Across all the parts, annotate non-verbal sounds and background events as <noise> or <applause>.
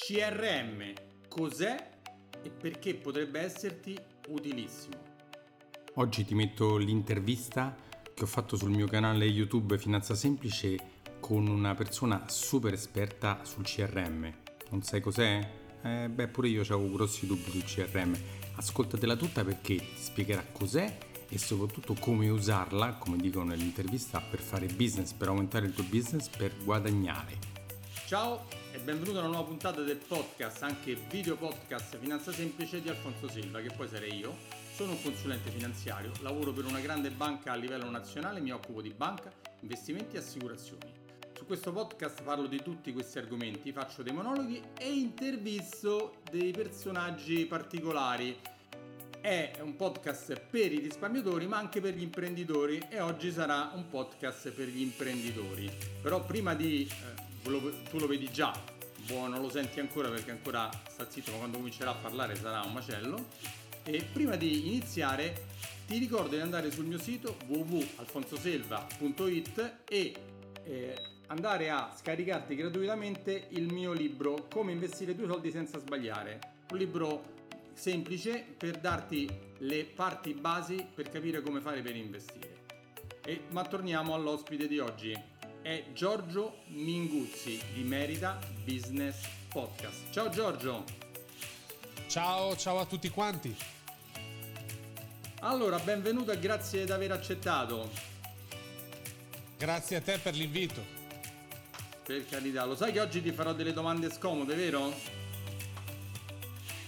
CRM cos'è e perché potrebbe esserti utilissimo. Oggi ti metto l'intervista che ho fatto sul mio canale YouTube Finanza Semplice con una persona super esperta sul CRM. Non sai cos'è? Eh, beh, pure io avevo grossi dubbi sul CRM. Ascoltatela tutta perché ti spiegherà cos'è e soprattutto come usarla, come dicono nell'intervista, per fare business, per aumentare il tuo business, per guadagnare. Ciao e benvenuto a una nuova puntata del podcast, anche video podcast Finanza Semplice di Alfonso Silva, che poi sarei io. Sono un consulente finanziario, lavoro per una grande banca a livello nazionale, mi occupo di banca, investimenti e assicurazioni. Su questo podcast parlo di tutti questi argomenti, faccio dei monologhi e intervisto dei personaggi particolari. È un podcast per i risparmiatori ma anche per gli imprenditori e oggi sarà un podcast per gli imprenditori. Però prima di eh, tu lo vedi già, boh, non lo senti ancora perché ancora sta zitto, ma quando comincerà a parlare sarà un macello. E prima di iniziare ti ricordo di andare sul mio sito www.alfonsoselva.it e eh, andare a scaricarti gratuitamente il mio libro Come investire tuoi soldi senza sbagliare. Un libro semplice per darti le parti basi per capire come fare per investire. E, ma torniamo all'ospite di oggi è Giorgio Minguzzi di Merita Business Podcast. Ciao Giorgio! Ciao, ciao a tutti quanti! Allora, benvenuto e grazie di aver accettato. Grazie a te per l'invito. Per carità, lo sai che oggi ti farò delle domande scomode, vero?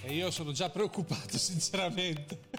E io sono già preoccupato, <laughs> sinceramente.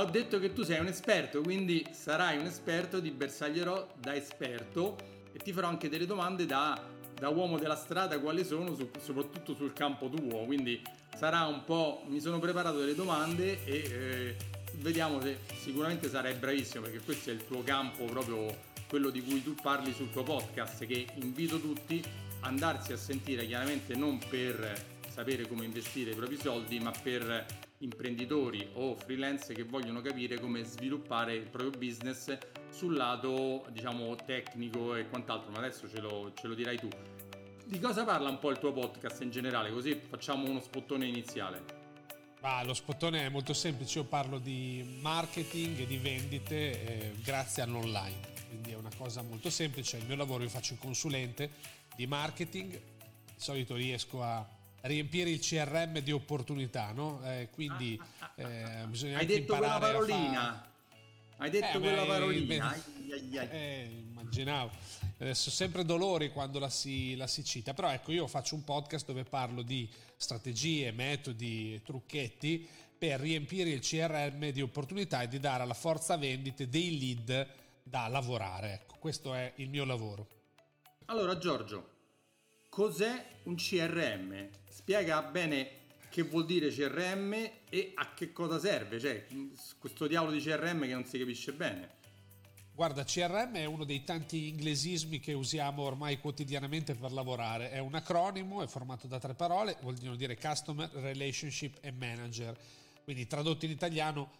Ho detto che tu sei un esperto, quindi sarai un esperto, ti bersaglierò da esperto. E ti farò anche delle domande da, da uomo della strada quali sono, su, soprattutto sul campo tuo, quindi sarà un po'... mi sono preparato delle domande e eh, vediamo se sicuramente sarai bravissimo perché questo è il tuo campo proprio quello di cui tu parli sul tuo podcast che invito tutti a andarsi a sentire chiaramente non per sapere come investire i propri soldi ma per imprenditori o freelance che vogliono capire come sviluppare il proprio business sul lato diciamo tecnico e quant'altro, ma adesso ce lo, ce lo dirai tu. Di cosa parla un po' il tuo podcast in generale? Così facciamo uno spottone iniziale. Ah, lo spottone è molto semplice, io parlo di marketing e di vendite eh, grazie all'online, quindi è una cosa molto semplice, il mio lavoro io faccio il consulente di marketing, di solito riesco a riempire il CRM di opportunità, no? Eh, quindi eh, bisogna Hai detto quella parolina. Hai detto eh, quella beh, parolina. Ai. Eh, immaginavo. Adesso sempre dolori quando la si, la si, cita, però ecco io faccio un podcast dove parlo di strategie, metodi, trucchetti per riempire il CRM di opportunità e di dare alla forza vendite dei lead da lavorare. Ecco, questo è il mio lavoro. Allora Giorgio, Cos'è un CRM? Spiega bene che vuol dire CRM e a che cosa serve, cioè questo diavolo di CRM che non si capisce bene. Guarda, CRM è uno dei tanti inglesismi che usiamo ormai quotidianamente per lavorare. È un acronimo, è formato da tre parole, vuol dire Customer, Relationship e Manager. Quindi tradotto in italiano,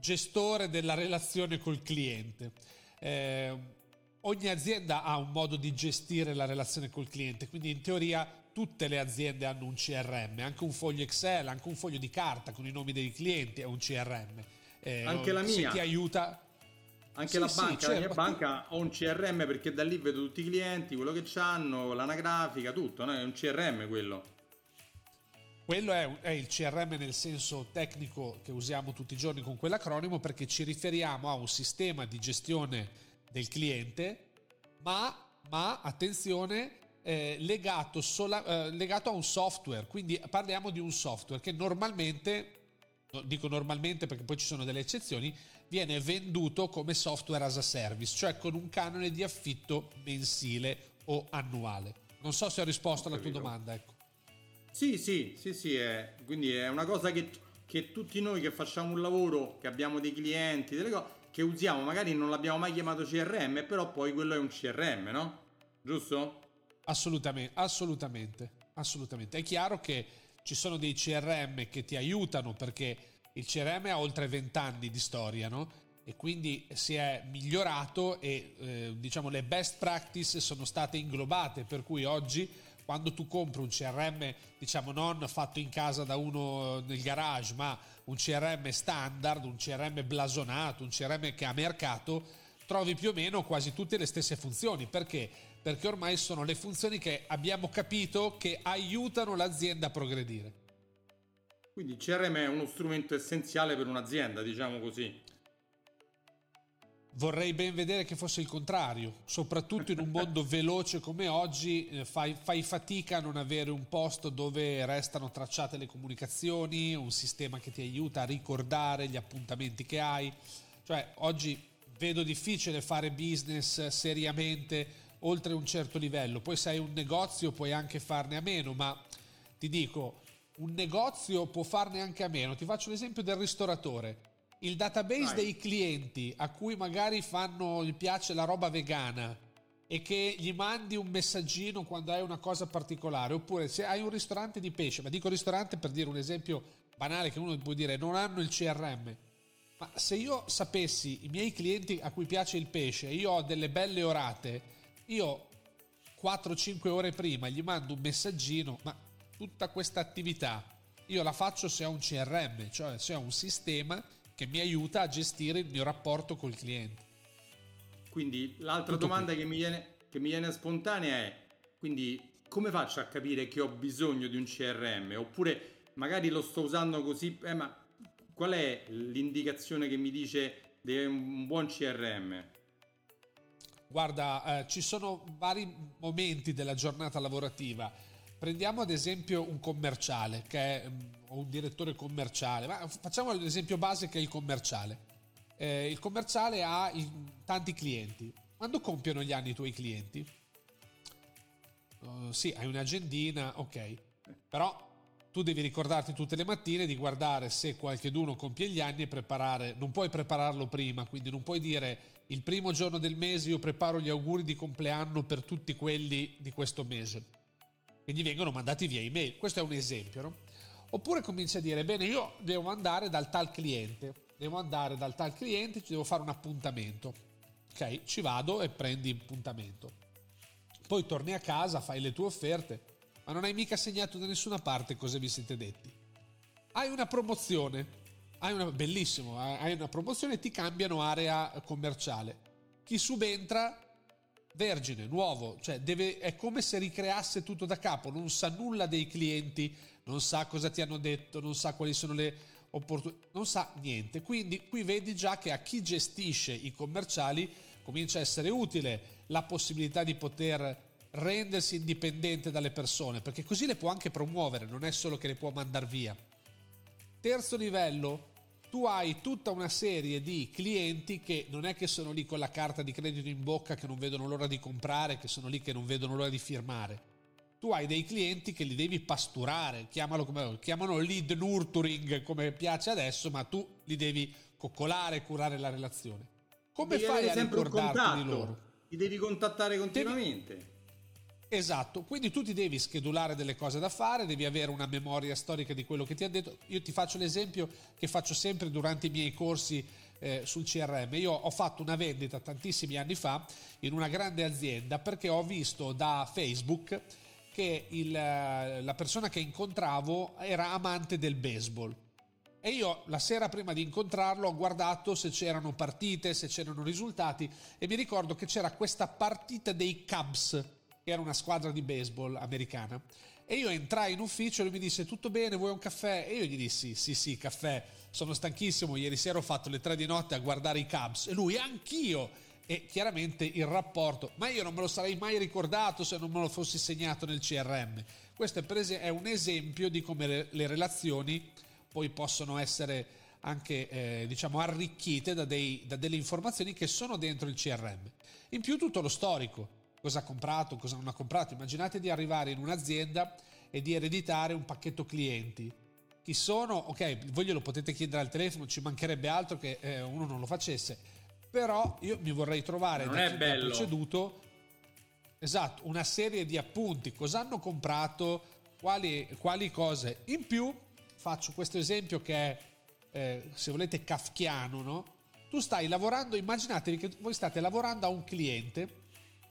gestore della relazione col cliente. Eh, ogni azienda ha un modo di gestire la relazione col cliente, quindi in teoria tutte le aziende hanno un CRM, anche un foglio Excel, anche un foglio di carta con i nomi dei clienti è un CRM. Eh, anche la mia. Ti aiuta... Anche sì, la banca, sì, certo. la mia banca ha un CRM perché da lì vedo tutti i clienti, quello che hanno, l'anagrafica, tutto, no? è un CRM quello. Quello è, è, il CRM nel senso tecnico che usiamo tutti i giorni con quell'acronimo perché ci riferiamo a un sistema di gestione del cliente, ma, ma attenzione, eh, legato, sola, eh, legato a un software. Quindi parliamo di un software che normalmente dico normalmente perché poi ci sono delle eccezioni, viene venduto come software as a service, cioè con un canone di affitto mensile o annuale. Non so se ho risposto alla tua domanda, ecco. Sì, sì, sì, sì, è, quindi è una cosa che, che tutti noi che facciamo un lavoro, che abbiamo dei clienti, delle cose, che usiamo, magari non l'abbiamo mai chiamato CRM, però poi quello è un CRM, no? Giusto? Assolutamente, assolutamente, assolutamente. È chiaro che ci sono dei CRM che ti aiutano perché il CRM ha oltre 20 anni di storia, no? e quindi si è migliorato e eh, diciamo le best practice sono state inglobate per cui oggi quando tu compri un CRM diciamo non fatto in casa da uno nel garage ma un CRM standard, un CRM blasonato, un CRM che ha mercato trovi più o meno quasi tutte le stesse funzioni perché? Perché ormai sono le funzioni che abbiamo capito che aiutano l'azienda a progredire. Quindi il CRM è uno strumento essenziale per un'azienda, diciamo così. Vorrei ben vedere che fosse il contrario, soprattutto in un mondo veloce come oggi, eh, fai, fai, fatica a non avere un posto dove restano tracciate le comunicazioni, un sistema che ti aiuta a ricordare gli appuntamenti che hai. Cioè, oggi vedo difficile fare business seriamente oltre un certo livello. Poi se hai un negozio puoi anche farne a meno, ma ti dico, un negozio può farne anche a meno. Ti faccio l'esempio del ristoratore il database Vai. dei clienti a cui magari fanno, gli piace la roba vegana e che gli mandi un messaggino quando hai una cosa particolare, oppure se hai un ristorante di pesce, ma dico ristorante per dire un esempio banale che uno può dire non hanno il CRM. Ma se io sapessi i miei clienti a cui piace il pesce io ho delle belle orate, io 4-5 ore prima gli mando un messaggino, ma tutta questa attività io la faccio se ho un CRM, cioè se ho un sistema che mi aiuta a gestire il mio rapporto col cliente. Quindi l'altra Tutto domanda che mi, viene, che mi viene spontanea è, quindi come faccio a capire che ho bisogno di un CRM? Oppure magari lo sto usando così, eh, ma qual è l'indicazione che mi dice di un buon CRM? Guarda, eh, ci sono vari momenti della giornata lavorativa Prendiamo ad esempio un commerciale che è mm, un direttore commerciale, ma facciamo l'esempio base che è il commerciale. Eh, il commerciale ha il, tanti clienti. Quando compiono gli anni i tuoi clienti? Uh, sì, hai un'agendina, ok. Però tu devi ricordarti tutte le mattine di guardare se qualcheduno compie gli anni e preparare, non puoi prepararlo prima, quindi non puoi dire il primo giorno del mese io preparo gli auguri di compleanno per tutti quelli di questo mese gli vengono mandati via email. Questo è un esempio, no? Oppure comincia a dire, bene, io devo andare dal tal cliente, devo andare dal tal cliente, ci devo fare un appuntamento. Ok, ci vado e prendi appuntamento. Poi torni a casa, fai le tue offerte, ma non hai mica segnato da nessuna parte cosa vi siete detti. Hai una promozione, hai una, bellissimo, hai una promozione e ti cambiano area commerciale. Chi subentra vergine, nuovo, cioè deve, è come se ricreasse tutto da capo, non sa nulla dei clienti, non sa cosa ti hanno detto, non sa quali sono le opportunità, non sa niente. Quindi qui vedi già che a chi gestisce i commerciali comincia a essere utile la possibilità di poter rendersi indipendente dalle persone, perché così le può anche promuovere, non è solo che le può mandare via. Terzo livello, tu hai tutta una serie di clienti che non è che sono lì con la carta di credito in bocca che non vedono l'ora di comprare, che sono lì che non vedono l'ora di firmare. Tu hai dei clienti che li devi pasturare, chiamalo come chiamano lead nurturing come piace adesso, ma tu li devi coccolare, curare la relazione. Come devi fai a ricordarti di loro? Li devi contattare continuamente. Devi Esatto, quindi tu ti devi schedulare delle cose da fare, devi avere una memoria storica di quello che ti ha detto. Io ti faccio l'esempio che faccio sempre durante i miei corsi eh, sul CRM. Io ho fatto una vendita tantissimi anni fa in una grande azienda perché ho visto da Facebook che il, la persona che incontravo era amante del baseball. E io la sera prima di incontrarlo ho guardato se c'erano partite, se c'erano risultati e mi ricordo che c'era questa partita dei Cubs era una squadra di baseball americana. E io entrai in ufficio e lui mi disse tutto bene, vuoi un caffè? E io gli dissi sì sì caffè, sono stanchissimo, ieri sera ho fatto le tre di notte a guardare i Cubs e lui anch'io. E chiaramente il rapporto, ma io non me lo sarei mai ricordato se non me lo fossi segnato nel CRM. Questo è, un esempio di come le relazioni poi possono essere anche eh, diciamo arricchite da, dei, da delle informazioni che sono dentro il CRM. In più tutto lo storico cosa ha comprato, cosa non ha comprato. Immaginate di arrivare in un'azienda e di ereditare un pacchetto clienti. Chi sono? Ok, voi glielo potete chiedere al telefono, ci mancherebbe altro che eh, uno non lo facesse. Però io mi vorrei trovare non da chi mi ha preceduto esatto, una serie di appunti, cosa hanno comprato, quali, quali cose. In più faccio questo esempio che è, eh, se volete, kafkiano, no? tu stai lavorando, immaginatevi che voi state lavorando a un cliente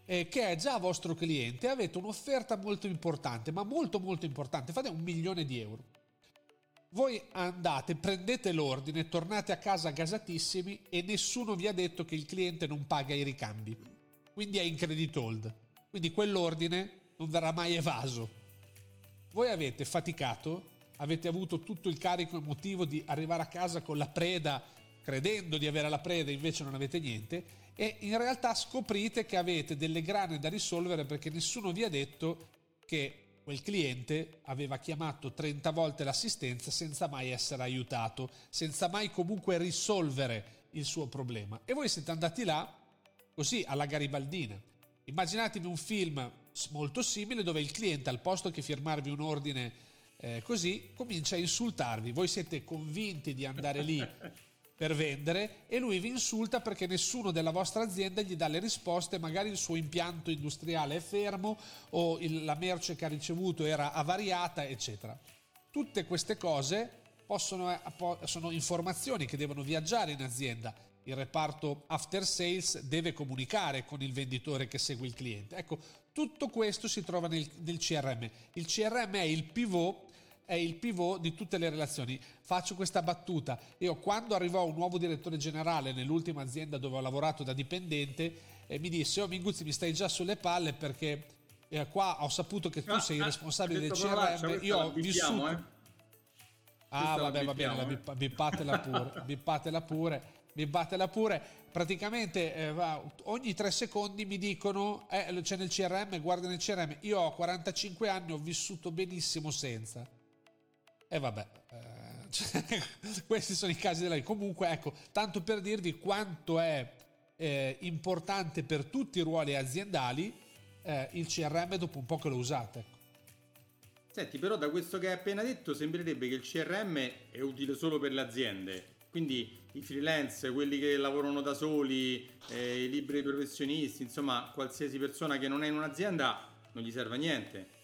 eh, che è già vostro cliente, avete un'offerta molto importante, ma molto molto importante, fate un milione di euro. Voi andate, prendete l'ordine, tornate a casa gasatissimi e nessuno vi ha detto che il cliente non paga i ricambi. Quindi è in credit hold. Quindi quell'ordine non verrà mai evaso. Voi avete faticato, avete avuto tutto il carico emotivo di arrivare a casa con la preda, credendo di avere la preda, invece non avete niente, e in realtà scoprite che avete delle grane da risolvere perché nessuno vi ha detto che quel cliente aveva chiamato 30 volte l'assistenza senza mai essere aiutato, senza mai comunque risolvere il suo problema. E voi siete andati là così alla garibaldina. Immaginatevi un film molto simile dove il cliente al posto che firmarvi un ordine eh, così comincia a insultarvi. Voi siete convinti di andare lì <laughs> per vendere e lui vi insulta perché nessuno della vostra azienda gli dà le risposte, magari il suo impianto industriale è fermo o il, la merce che ha ricevuto era avariata, eccetera. Tutte queste cose possono, eh, sono informazioni che devono viaggiare in azienda. Il reparto after sales deve comunicare con il venditore che segue il cliente. Ecco, tutto questo si trova nel, nel CRM. Il CRM è il pivot è il pivot di tutte le relazioni. Faccio questa battuta. Io quando arrivò un nuovo direttore generale nell'ultima azienda dove ho lavorato da dipendente, eh, mi disse, oh Minguzzi mi stai già sulle palle perché eh, qua ho saputo che tu ah, sei ah, responsabile del CRM, io ho vissuto... Eh? Ah vabbè va bene, la eh. bippatela pure, <laughs> bippatela pure, bippatela pure. Praticamente eh, ogni tre secondi mi dicono, eh, c'è nel CRM, guarda nel CRM, io ho 45 anni, ho vissuto benissimo senza. E vabbè, eh, cioè, <laughs> questi sono i casi della vita. Comunque, ecco, tanto per dirvi quanto è eh, importante per tutti i ruoli aziendali eh, il CRM dopo un po' che lo usate. Ecco. Senti, però da questo che hai appena detto sembrerebbe che il CRM è utile solo per le aziende. Quindi i freelance, quelli che lavorano da soli, eh, i liberi professionisti, insomma, qualsiasi persona che non è in un'azienda non gli serve a niente.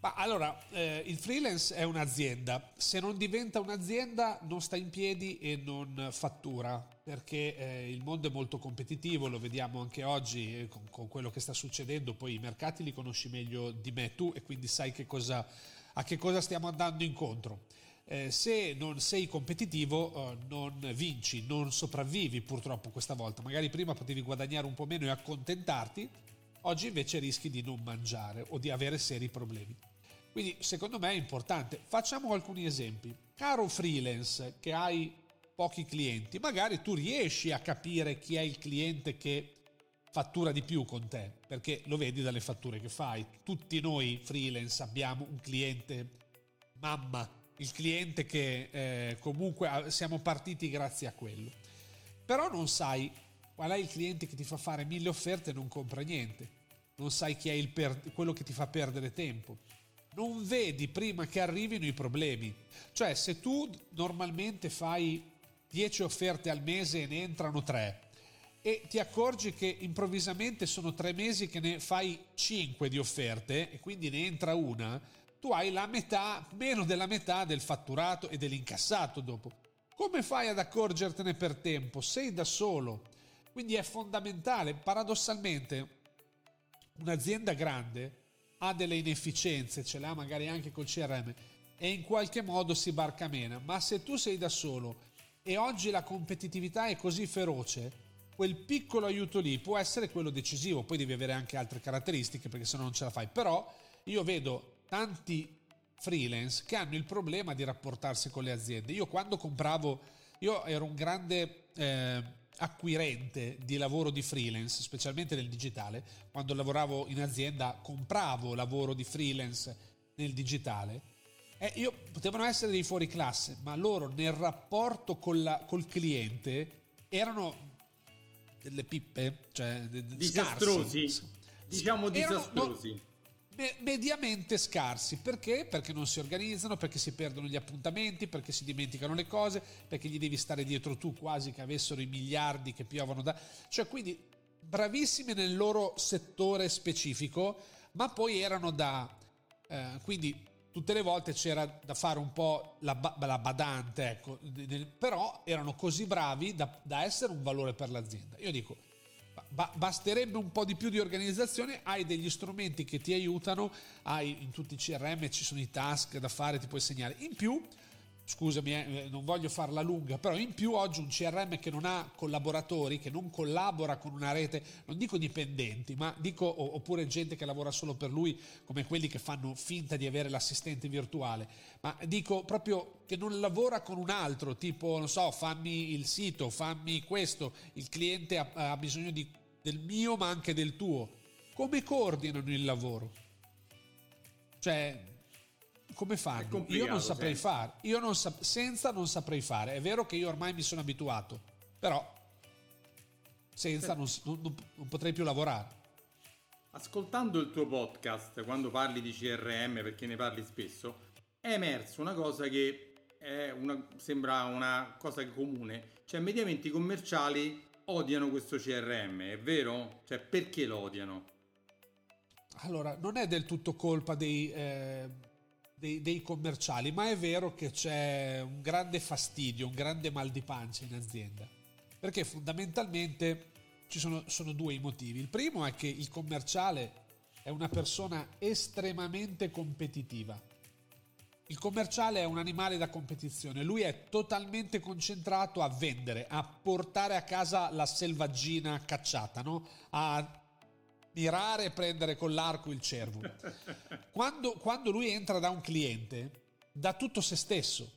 Ma allora, eh, il freelance è un'azienda, se non diventa un'azienda non sta in piedi e non fattura, perché eh, il mondo è molto competitivo, lo vediamo anche oggi eh, con, con, quello che sta succedendo, poi i mercati li conosci meglio di me tu e quindi sai che cosa, a che cosa stiamo andando incontro. Eh, se non sei competitivo eh, non vinci, non sopravvivi purtroppo questa volta, magari prima potevi guadagnare un po' meno e accontentarti, oggi invece rischi di non mangiare o di avere seri problemi. Quindi secondo me è importante. Facciamo alcuni esempi. Caro freelance che hai pochi clienti, magari tu riesci a capire chi è il cliente che fattura di più con te, perché lo vedi dalle fatture che fai. Tutti noi freelance abbiamo un cliente mamma, il cliente che eh, comunque siamo partiti grazie a quello. Però non sai qual è il cliente che ti fa fare mille offerte e non compra niente. Non sai chi è per- quello che ti fa perdere tempo non vedi prima che arrivino i problemi. Cioè, se tu normalmente fai 10 offerte al mese e ne entrano 3 e ti accorgi che improvvisamente sono 3 mesi che ne fai 5 di offerte e quindi ne entra una, tu hai la metà, meno della metà del fatturato e dell'incassato dopo. Come fai ad accorgertene per tempo? Sei da solo. Quindi è fondamentale, paradossalmente, un'azienda grande ha delle inefficienze, ce l'ha magari anche col CRM e in qualche modo si barca meno. Ma se tu sei da solo e oggi la competitività è così feroce, quel piccolo aiuto lì può essere quello decisivo. Poi devi avere anche altre caratteristiche perché se no non ce la fai. Però io vedo tanti freelance che hanno il problema di rapportarsi con le aziende. Io quando compravo, io ero un grande... Eh, acquirente di lavoro di freelance, specialmente nel digitale. Quando lavoravo in azienda compravo lavoro di freelance nel digitale. E io potevano essere dei fuori classe, ma loro nel rapporto la, col cliente erano delle pippe, cioè disastrosi. Scarsi. Diciamo disastrosi. Erano, mediamente scarsi. Perché? Perché non si organizzano, perché si perdono gli appuntamenti, perché si dimenticano le cose, perché gli devi stare dietro tu quasi che avessero i miliardi che piovono da... Cioè quindi bravissimi nel loro settore specifico, ma poi erano da... Eh, quindi tutte le volte c'era da fare un po' la, la badante, ecco, però erano così bravi da, da, essere un valore per l'azienda. Io dico, ba- basterebbe un po' di più di organizzazione, hai degli strumenti che ti aiutano, hai in tutti i CRM ci sono i task da fare, ti puoi segnare. In più scusami, eh, non voglio farla lunga, però in più oggi un CRM che non ha collaboratori, che non collabora con una rete, non dico dipendenti, ma dico oppure gente che lavora solo per lui, come quelli che fanno finta di avere l'assistente virtuale, ma dico proprio che non lavora con un altro, tipo, non so, fammi il sito, fammi questo, il cliente ha, ha bisogno di, del mio ma anche del tuo. Come coordinano il lavoro? Cioè, come fanno? Io non saprei sì. fare, io non sap- senza non saprei fare. È vero che io ormai mi sono abituato, però senza non, non, non potrei più lavorare. Ascoltando il tuo podcast, quando parli di CRM, perché ne parli spesso, è emerso una cosa che una, sembra una cosa comune. Cioè, mediamente i commerciali odiano questo CRM, è vero? Cioè, perché lo odiano? Allora, non è del tutto colpa dei... Eh dei, dei, commerciali, ma è vero che c'è un grande fastidio, un grande mal di pancia in azienda, perché fondamentalmente ci sono, sono due i motivi. Il primo è che il commerciale è una persona estremamente competitiva. Il commerciale è un animale da competizione, lui è totalmente concentrato a vendere, a portare a casa la selvaggina cacciata, no? a mirare e prendere con l'arco il cervo. <laughs> Quando, quando lui entra da un cliente, dà tutto se stesso.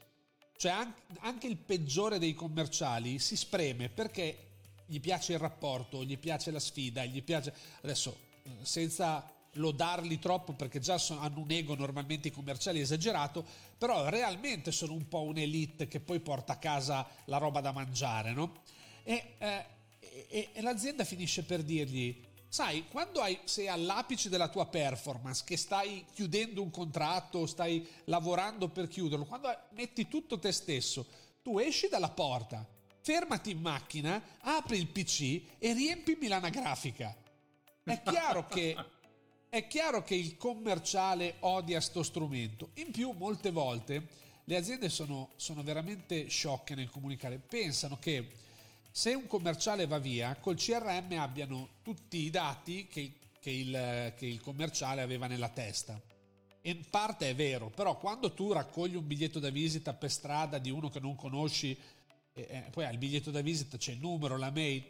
Cioè anche, anche il peggiore dei commerciali si spreme perché gli piace il rapporto, gli piace la sfida, gli piace... Adesso, senza lodarli troppo perché già sono, hanno un ego normalmente i commerciali esagerato, però realmente sono un po' un'elite che poi porta a casa la roba da mangiare, no? E, eh, e, e l'azienda finisce per dirgli Sai, quando hai, sei all'apice della tua performance, che stai chiudendo un contratto, stai lavorando per chiuderlo, quando metti tutto te stesso, tu esci dalla porta, fermati in macchina, apri il PC e riempimi l'anagrafica. È chiaro che, <laughs> è chiaro che il commerciale odia sto strumento. In più, molte volte le aziende sono, sono veramente sciocche nel comunicare, pensano che se un commerciale va via, col CRM abbiano tutti i dati che, che, il, che il commerciale aveva nella testa. in parte è vero, però quando tu raccogli un biglietto da visita per strada di uno che non conosci, e, e poi al biglietto da visita c'è il numero, la mail,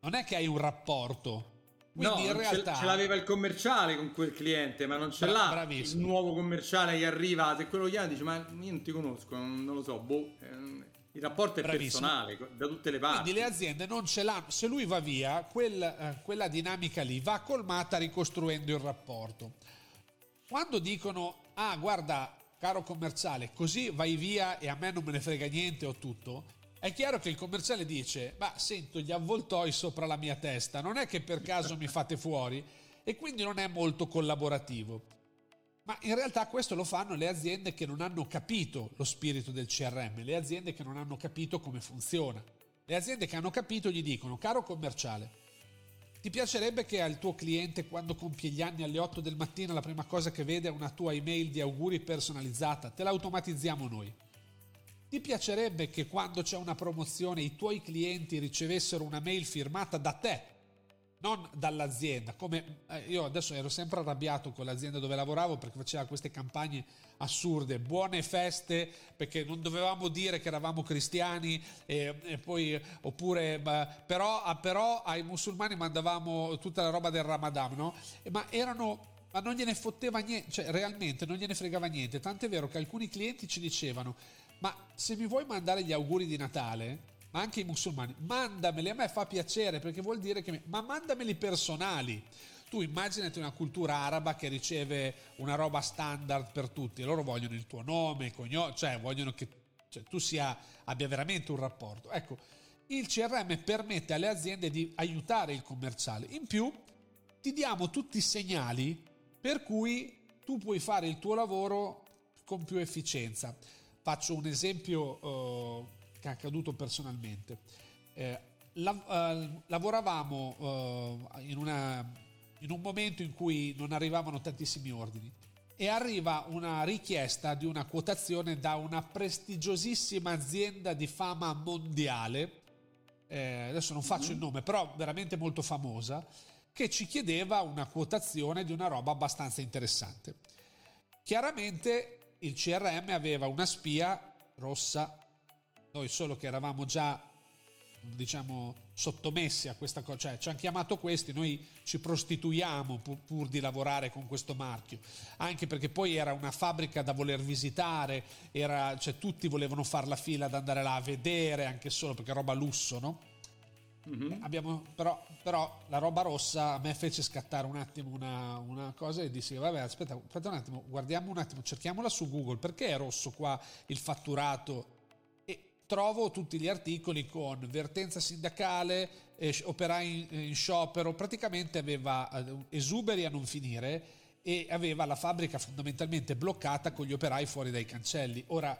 non è che hai un rapporto. Quindi no, in realtà... ce, l'aveva il commerciale con quel cliente, ma non ce Bra- l'ha bravissimo. il nuovo commerciale che arriva, se quello chiama dice ma io non ti conosco, non, lo so, boh, eh, il rapporto è Bravissimo. personale da tutte le parti. Quindi le aziende non ce l'hanno. Se lui va via, quel, eh, quella dinamica lì va colmata ricostruendo il rapporto. Quando dicono, ah guarda, caro commerciale, così vai via e a me non me ne frega niente o tutto, è chiaro che il commerciale dice, ma sento gli avvoltoi sopra la mia testa, non è che per caso mi fate fuori e quindi non è molto collaborativo. Ma in realtà questo lo fanno le aziende che non hanno capito lo spirito del CRM, le aziende che non hanno capito come funziona. Le aziende che hanno capito gli dicono, caro commerciale, ti piacerebbe che al tuo cliente quando compie gli anni alle 8 del mattino la prima cosa che vede è una tua email di auguri personalizzata? Te la automatizziamo noi. Ti piacerebbe che quando c'è una promozione i tuoi clienti ricevessero una mail firmata da te non dall'azienda. Come eh, io adesso ero sempre arrabbiato con l'azienda dove lavoravo perché faceva queste campagne assurde, buone feste perché non dovevamo dire che eravamo cristiani e, e poi oppure però, ah, però, ai musulmani mandavamo tutta la roba del Ramadan, no? Ma erano ma non gliene fotteva niente, cioè realmente non gliene fregava niente. Tant'è vero che alcuni clienti ci dicevano: Ma se mi vuoi mandare gli auguri di Natale, ma anche i musulmani, mandameli, a me fa piacere perché vuol dire che... Ma mandameli personali. Tu immaginati una cultura araba che riceve una roba standard per tutti, loro vogliono il tuo nome, il cognome, cioè vogliono che cioè, tu sia, abbia veramente un rapporto. Ecco, il CRM permette alle aziende di aiutare il commerciale. In più, ti diamo tutti i segnali per cui tu puoi fare il tuo lavoro con più efficienza. Faccio un esempio uh, che è accaduto personalmente. Eh, lav- eh, lavoravamo eh, in, una, in un momento in cui non arrivavano tantissimi ordini e arriva una richiesta di una quotazione da una prestigiosissima azienda di fama mondiale, eh, adesso non faccio il mm-hmm. nome, però veramente molto famosa, che ci chiedeva una quotazione di una roba abbastanza interessante. Chiaramente il CRM aveva una spia rossa, noi solo che eravamo già diciamo sottomessi a questa cosa, cioè ci hanno chiamato questi, noi ci prostituiamo pur, pur, di lavorare con questo marchio, anche perché poi era una fabbrica da voler visitare, era, cioè tutti volevano fare la fila ad andare là a vedere, anche solo perché roba lusso, no? Mm-hmm. Abbiamo, però, però, la roba rossa a me fece scattare un attimo una, una cosa e dissi vabbè aspetta, aspetta un attimo, guardiamo un attimo, cerchiamola su Google, perché è rosso qua il fatturato trovo tutti gli articoli con vertenza sindacale, eh, operai in, in, sciopero, praticamente aveva eh, esuberi a non finire e aveva la fabbrica fondamentalmente bloccata con gli operai fuori dai cancelli. Ora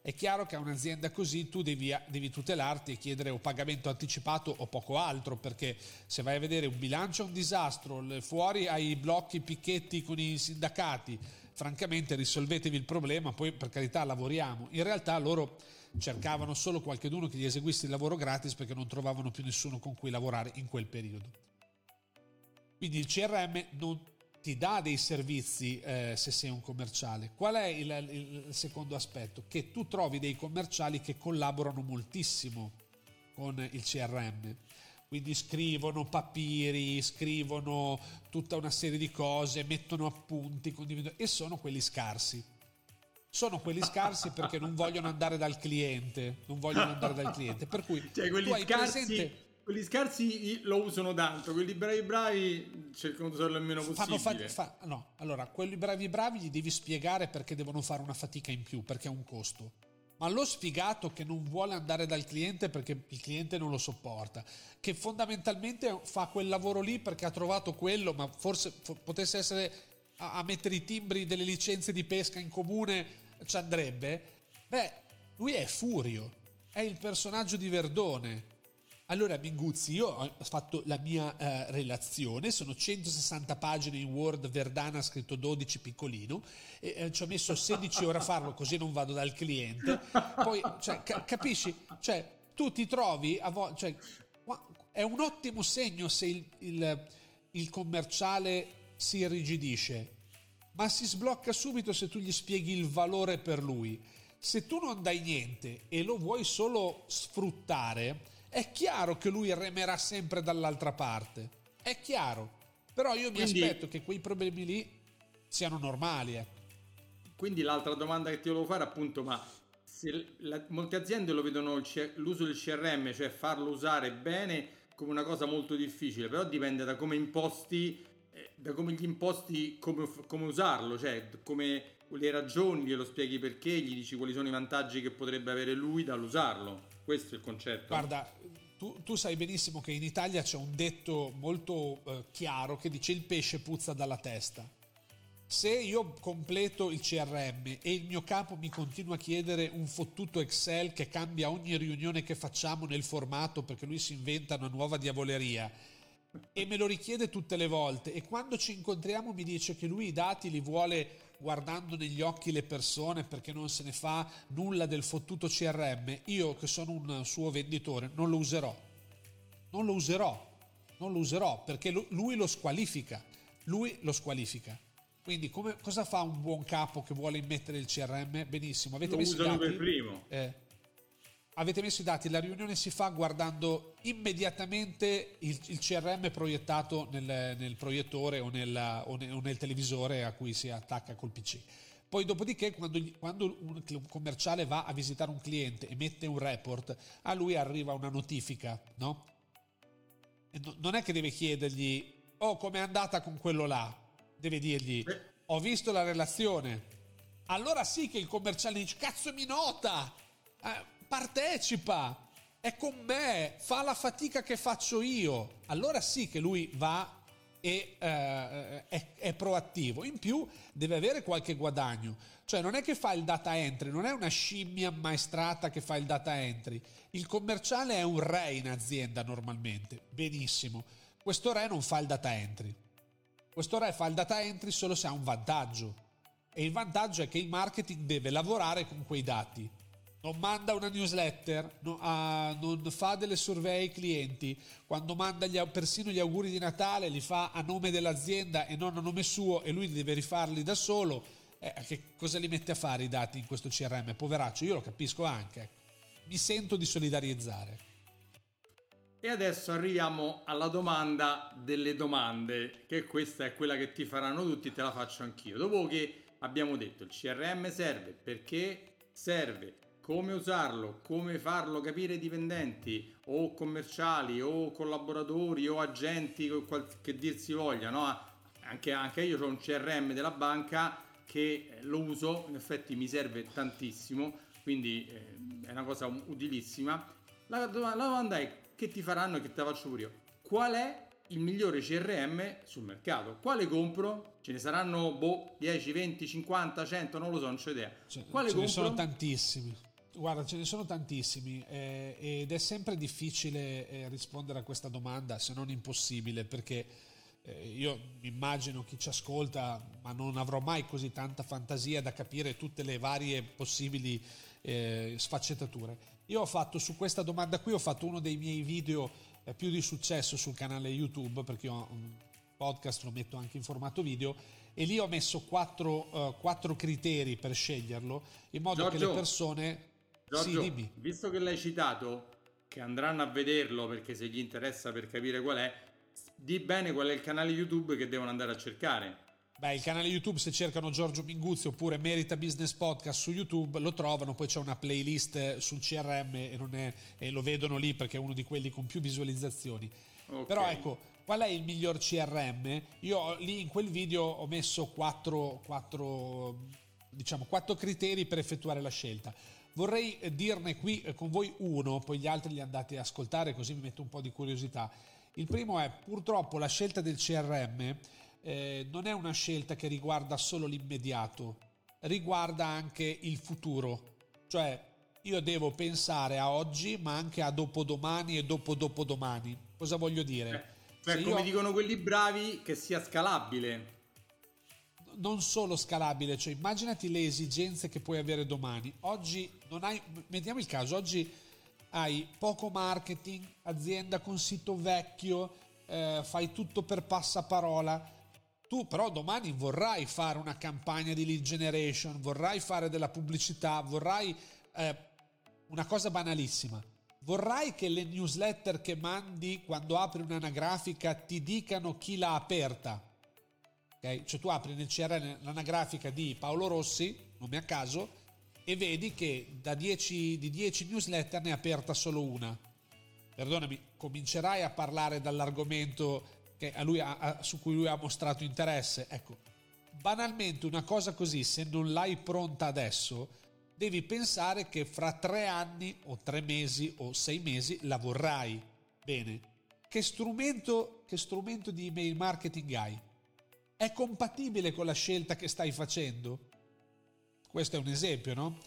è chiaro che a un'azienda così tu devi, devi tutelarti e chiedere o pagamento anticipato o poco altro, perché se vai a vedere un bilancio è un disastro, fuori hai blocchi, picchetti con i sindacati, francamente risolvetevi il problema, poi per carità lavoriamo. In realtà loro cercavano solo qualcuno che gli eseguisse il lavoro gratis perché non trovavano più nessuno con cui lavorare in quel periodo. Quindi il CRM non ti dà dei servizi eh, se sei un commerciale. Qual è il, il, secondo aspetto? Che tu trovi dei commerciali che collaborano moltissimo con il CRM. Quindi scrivono papiri, scrivono tutta una serie di cose, mettono appunti, condividono e sono quelli scarsi sono quelli scarsi perché non vogliono andare dal cliente, non vogliono andare dal cliente. Per cui cioè, quelli scarsi, presente... quelli scarsi lo usano tanto, quelli bravi bravi cercano di usarlo il meno possibile. Fat, fa, no, allora, quelli bravi bravi gli devi spiegare perché devono fare una fatica in più, perché è un costo. Ma lo sfigato che non vuole andare dal cliente perché il cliente non lo sopporta, che fondamentalmente fa quel lavoro lì perché ha trovato quello, ma forse potesse essere a, a mettere i timbri delle licenze di pesca in comune ci andrebbe, beh, lui è Furio, è il personaggio di Verdone. Allora, Minguzzi, io ho fatto la mia eh, relazione, sono 160 pagine in Word, Verdana scritto 12 piccolino, e eh, ci ho messo 16 ore a farlo così non vado dal cliente. Poi, cioè, ca- capisci? Cioè, tu ti trovi a vo- cioè, è un ottimo segno se il, il, il commerciale si irrigidisce ma si sblocca subito se tu gli spieghi il valore per lui. Se tu non dai niente e lo vuoi solo sfruttare, è chiaro che lui remerà sempre dall'altra parte. È chiaro. Però io mi Quindi, aspetto che quei problemi lì siano normali. Eh. Quindi l'altra domanda che ti volevo fare appunto, ma se la, molte aziende lo vedono l'uso del CRM, cioè farlo usare bene, come una cosa molto difficile, però dipende da come imposti da come gli imposti come, come, usarlo, cioè come le ragioni, glielo spieghi perché, gli dici quali sono i vantaggi che potrebbe avere lui dall'usarlo. Questo è il concetto. Guarda, tu, tu sai benissimo che in Italia c'è un detto molto eh, chiaro che dice il pesce puzza dalla testa. Se io completo il CRM e il mio capo mi continua a chiedere un fottuto Excel che cambia ogni riunione che facciamo nel formato perché lui si inventa una nuova diavoleria e me lo richiede tutte le volte e quando ci incontriamo mi dice che lui i dati li vuole guardando negli occhi le persone perché non se ne fa nulla del fottuto CRM, io che sono un suo venditore non lo userò. Non lo userò. Non lo userò perché lui lo squalifica. Lui lo squalifica. Quindi come, cosa fa un buon capo che vuole immettere il CRM? Benissimo, avete lo messo i dati? per primo. Eh, avete messo i dati, la riunione si fa guardando immediatamente il, il CRM proiettato nel, nel proiettore o, nella, o, nel, o, nel, televisore a cui si attacca col PC. Poi dopodiché quando, quando un, commerciale va a visitare un cliente e mette un report, a lui arriva una notifica, no? no non è che deve chiedergli, oh com'è andata con quello là, deve dirgli, ho visto la relazione. Allora sì che il commerciale dice, cazzo mi nota! Eh, partecipa, è con me, fa la fatica che faccio io. Allora sì che lui va e eh, è, è, proattivo. In più deve avere qualche guadagno. Cioè non è che fa il data entry, non è una scimmia ammaestrata che fa il data entry. Il commerciale è un re in azienda normalmente. Benissimo. Questo re non fa il data entry. Questo re fa il data entry solo se ha un vantaggio E il vantaggio è che il marketing deve lavorare con quei dati. Non manda una newsletter, no, uh, non fa delle survey ai clienti, quando manda gli, persino gli auguri di Natale li fa a nome dell'azienda e non a nome suo e lui deve rifarli da solo. Eh, che cosa li mette a fare i dati in questo CRM? Poveraccio, io lo capisco anche. Mi sento di solidarizzare. E adesso arriviamo alla domanda delle domande, che questa è quella che ti faranno tutti, te la faccio anch'io. Dopo che abbiamo detto il CRM serve perché serve, come usarlo, come farlo capire ai dipendenti o commerciali o collaboratori o agenti che dir si voglia, no? Anche, anche io ho un CRM della banca che lo uso, in effetti mi serve tantissimo, quindi eh, è una cosa utilissima. La, la domanda è che ti faranno e che te la faccio pure io. Qual è il migliore CRM sul mercato? Quale compro? Ce ne saranno boh, 10, 20, 50, 100, non lo so, non c'ho idea. Quale ce compro? ne sono tantissimi. Guarda, ce ne sono tantissimi eh, ed è sempre difficile eh, rispondere a questa domanda, se non impossibile, perché eh, io immagino chi ci ascolta, ma non avrò mai così tanta fantasia da capire tutte le varie possibili eh, sfaccettature. Io ho fatto su questa domanda qui, ho fatto uno dei miei video eh, più di successo sul canale YouTube, perché ho un podcast, lo metto anche in formato video, e lì ho messo quattro, uh, quattro criteri per sceglierlo, in modo Giorgio, che le persone... Giorgio, sì, visto che l'hai citato, che andranno a vederlo perché se gli interessa per capire qual è, di bene qual è il canale YouTube che devono andare a cercare. Beh, il canale YouTube, se cercano Giorgio Minguzzi oppure Merita Business Podcast su YouTube, lo trovano, poi c'è una playlist sul CRM e, è, e lo vedono lì perché è uno di quelli con più visualizzazioni. Okay. Però ecco, qual è il miglior CRM? Io lì in quel video ho messo quattro, quattro, diciamo, quattro criteri per effettuare la scelta. Vorrei dirne qui con voi uno, poi gli altri li andate ad ascoltare così mi metto un po' di curiosità. Il primo è purtroppo la scelta del CRM eh, non è una scelta che riguarda solo l'immediato, riguarda anche il futuro. Cioè, io devo pensare a oggi, ma anche a dopodomani e dopo dopodomani. Cosa voglio dire? Eh, cioè, come io... dicono quelli bravi, che sia scalabile. Non solo scalabile, cioè immaginati le esigenze che puoi avere domani. Oggi non hai, mettiamo il caso, oggi hai poco marketing, azienda con sito vecchio, eh, fai tutto per passaparola tu però domani vorrai fare una campagna di lead generation, vorrai fare della pubblicità, vorrai eh, una cosa banalissima. Vorrai che le newsletter che mandi quando apri un'anagrafica ti dicano chi l'ha aperta. Okay? Cioè tu apri nel CRM l'anagrafica di Paolo Rossi, nome a caso, e vedi che 10, di 10 newsletter ne è aperta solo una. Perdonami, comincerai a parlare dall'argomento a lui, a, su cui lui ha mostrato interesse. Ecco, banalmente una cosa così, se non l'hai pronta adesso, devi pensare che fra tre anni o tre mesi o sei mesi la vorrai. Bene, che strumento, che strumento di email marketing hai? È compatibile con la scelta che stai facendo? Questo è un esempio, no?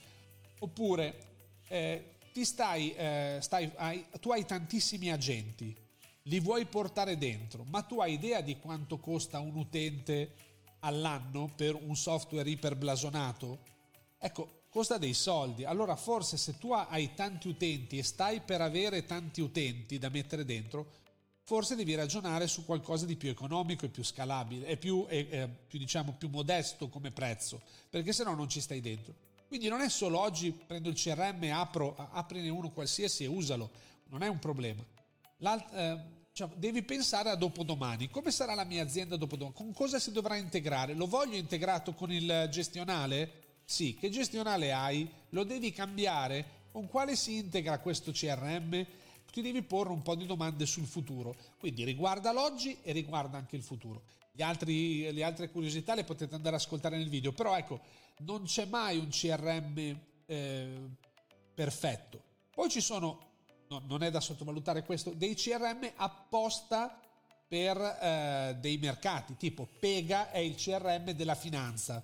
Oppure eh, stai, eh, stai hai, tu hai tantissimi agenti, li vuoi portare dentro, ma tu hai idea di quanto costa un utente all'anno per un software iperblasonato? Ecco, costa dei soldi. Allora forse se tu hai tanti utenti e stai per avere tanti utenti da mettere dentro, forse devi ragionare su qualcosa di più economico e più scalabile e più, eh, eh, più, diciamo, più modesto come prezzo, perché se no non ci stai dentro. Quindi non è solo oggi prendo il CRM, apro, aprine uno qualsiasi e usalo, non è un problema eh, cioè, devi pensare a dopodomani. Come sarà la mia azienda dopodomani? Con cosa si dovrà integrare? Lo voglio integrato con il gestionale? Sì, che gestionale hai? Lo devi cambiare? Con quale si integra questo CRM? Ti devi porre un po' di domande sul futuro. Quindi riguarda l'oggi e riguarda anche il futuro. Altri, le altre curiosità le potete andare ad ascoltare nel video, però ecco, non c'è mai un CRM eh, perfetto. Poi ci sono no, non è da sottovalutare questo, dei CRM apposta per eh, dei mercati, tipo Pega è il CRM della finanza.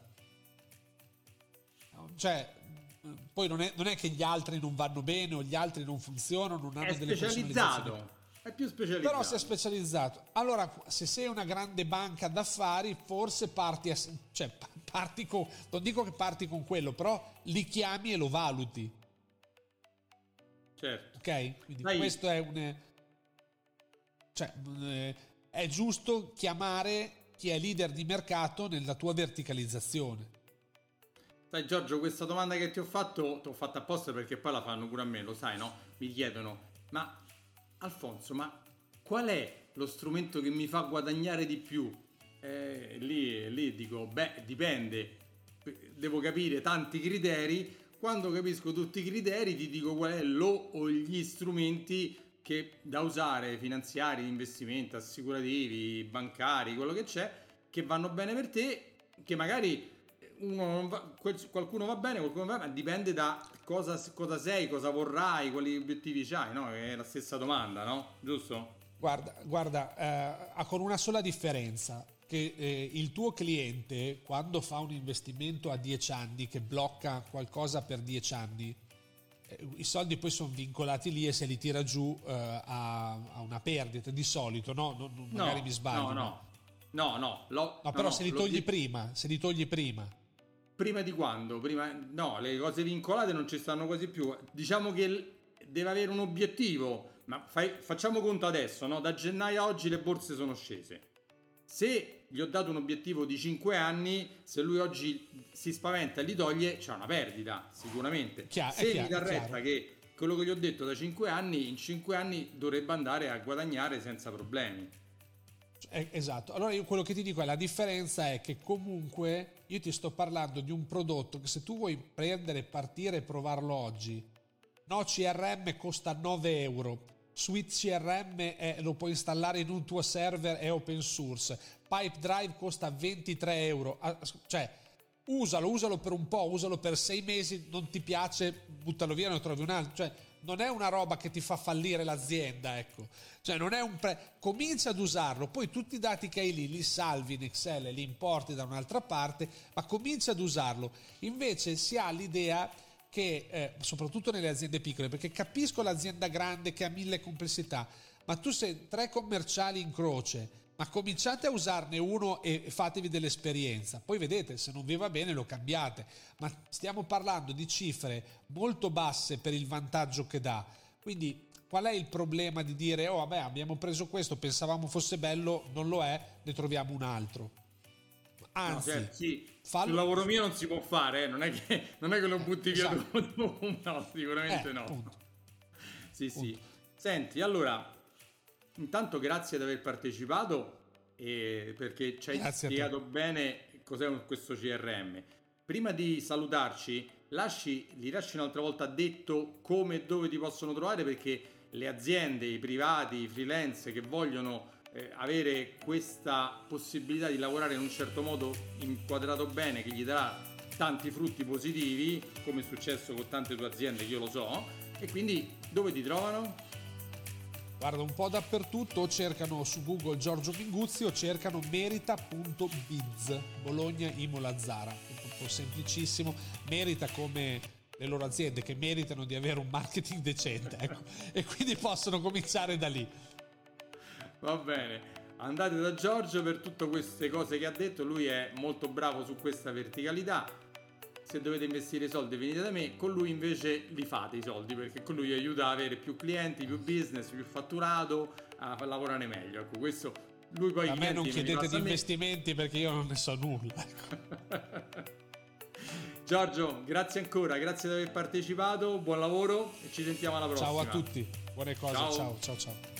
Cioè, poi non è, non è, che gli altri non vanno bene o gli altri non funzionano, non hanno è delle specializzato. È più specializzato. Però si è specializzato. Allora, se sei una grande banca d'affari, forse parti, a, cioè, parti con, non dico che parti con quello, però li chiami e lo valuti. Certo. Ok? Quindi Dai. questo è un... Cioè, eh, è giusto chiamare chi è leader di mercato nella tua verticalizzazione. Sai Giorgio, questa domanda che ti ho fatto, ti ho fatta apposta perché poi la fanno pure a me, lo sai, no? Mi chiedono, ma Alfonso, ma qual è lo strumento che mi fa guadagnare di più? Eh, lì, lì dico, beh, dipende, devo capire tanti criteri. Quando capisco tutti i criteri ti dico qual è lo o gli strumenti che da usare, finanziari, investimenti, assicurativi, bancari, quello che c'è, che vanno bene per te, che magari va, qualcuno va bene, qualcuno va bene, ma dipende da cosa, cosa sei, cosa vorrai, quali obiettivi hai, no? È la stessa domanda, no? Giusto? Guarda, guarda eh, con una sola differenza, che eh, il tuo cliente quando fa un investimento a 10 anni, che blocca qualcosa per 10 anni, eh, i soldi poi sono vincolati lì e se li tira giù eh, a, a, una perdita di solito, no? no magari no, mi sbaglio. No, no. No, no, lo, no però no, se li togli prima, se li togli prima. Prima di quando? Prima, no, le cose vincolate non ci stanno quasi più. Diciamo che deve avere un obiettivo, ma fai, facciamo conto adesso, no? Da gennaio a oggi le borse sono scese. Se gli ho dato un obiettivo di 5 anni, se lui oggi si spaventa e li toglie, c'è una perdita, sicuramente. Chiaro, se chiaro, mi dà retta che quello che gli ho detto da 5 anni, in 5 anni dovrebbe andare a guadagnare senza problemi. Eh, esatto, allora io quello che ti dico è la differenza è che comunque io ti sto parlando di un prodotto che se tu vuoi prendere, partire e provarlo oggi, no CRM costa 9 euro, Suite CRM è, lo puoi installare in un tuo server, è open source, Pipe Drive costa 23 euro, ah, cioè usalo, usalo per un po', usalo per 6 mesi, non ti piace, buttalo via, ne trovi un altro, cioè non è una roba che ti fa fallire l'azienda, ecco. Cioè non è un pre... comincia ad usarlo, poi tutti i dati che hai lì li salvi in Excel e li importi da un'altra parte, ma comincia ad usarlo. Invece si ha l'idea che, eh, soprattutto nelle aziende piccole, perché capisco l'azienda grande che ha mille complessità, ma tu sei tre commerciali in croce, ma cominciate a usarne uno e fatevi dell'esperienza. Poi vedete, se non vi va bene lo cambiate. Ma stiamo parlando di cifre molto basse per il vantaggio che dà. Quindi qual è il problema di dire, oh vabbè abbiamo preso questo, pensavamo fosse bello, non lo è, ne troviamo un altro. Anzi, no, cioè, sì, fallo... il lavoro mio non si può fare, eh? non, è che, <laughs> non è che lo butti via esatto. <laughs> dopo, no, sicuramente eh, no. Punto. Sì, punto. sì. Senti, allora, Intanto grazie di aver partecipato e perché ci hai grazie spiegato bene cos'è questo CRM. Prima di salutarci, lasci, gli lasci un'altra volta detto come e dove ti possono trovare perché le aziende, i privati, i freelance che vogliono eh, avere questa possibilità di lavorare in un certo modo inquadrato bene che gli darà tanti frutti positivi, come è successo con tante tue aziende, io lo so, e quindi dove ti trovano? Guarda un po' dappertutto, cercano su Google Giorgio Minguzzi o cercano merita.biz, Bologna Imola Zara, un po' semplicissimo, merita come le loro aziende che meritano di avere un marketing decente, <laughs> ecco, e quindi possono cominciare da lì. Va bene, andate da Giorgio per tutte queste cose che ha detto, lui è molto bravo su questa verticalità se dovete investire i soldi venite da me, con lui invece li fate i soldi perché con lui aiuta ad avere più clienti, più business, più fatturato, a lavorare meglio. Ecco, questo lui poi... A me non chiedete di investimenti perché io non ne so nulla. <laughs> Ecco. Giorgio, grazie ancora, grazie di aver partecipato, buon lavoro e ci sentiamo alla prossima. Ciao a tutti, buone cose, ciao ciao ciao. ciao.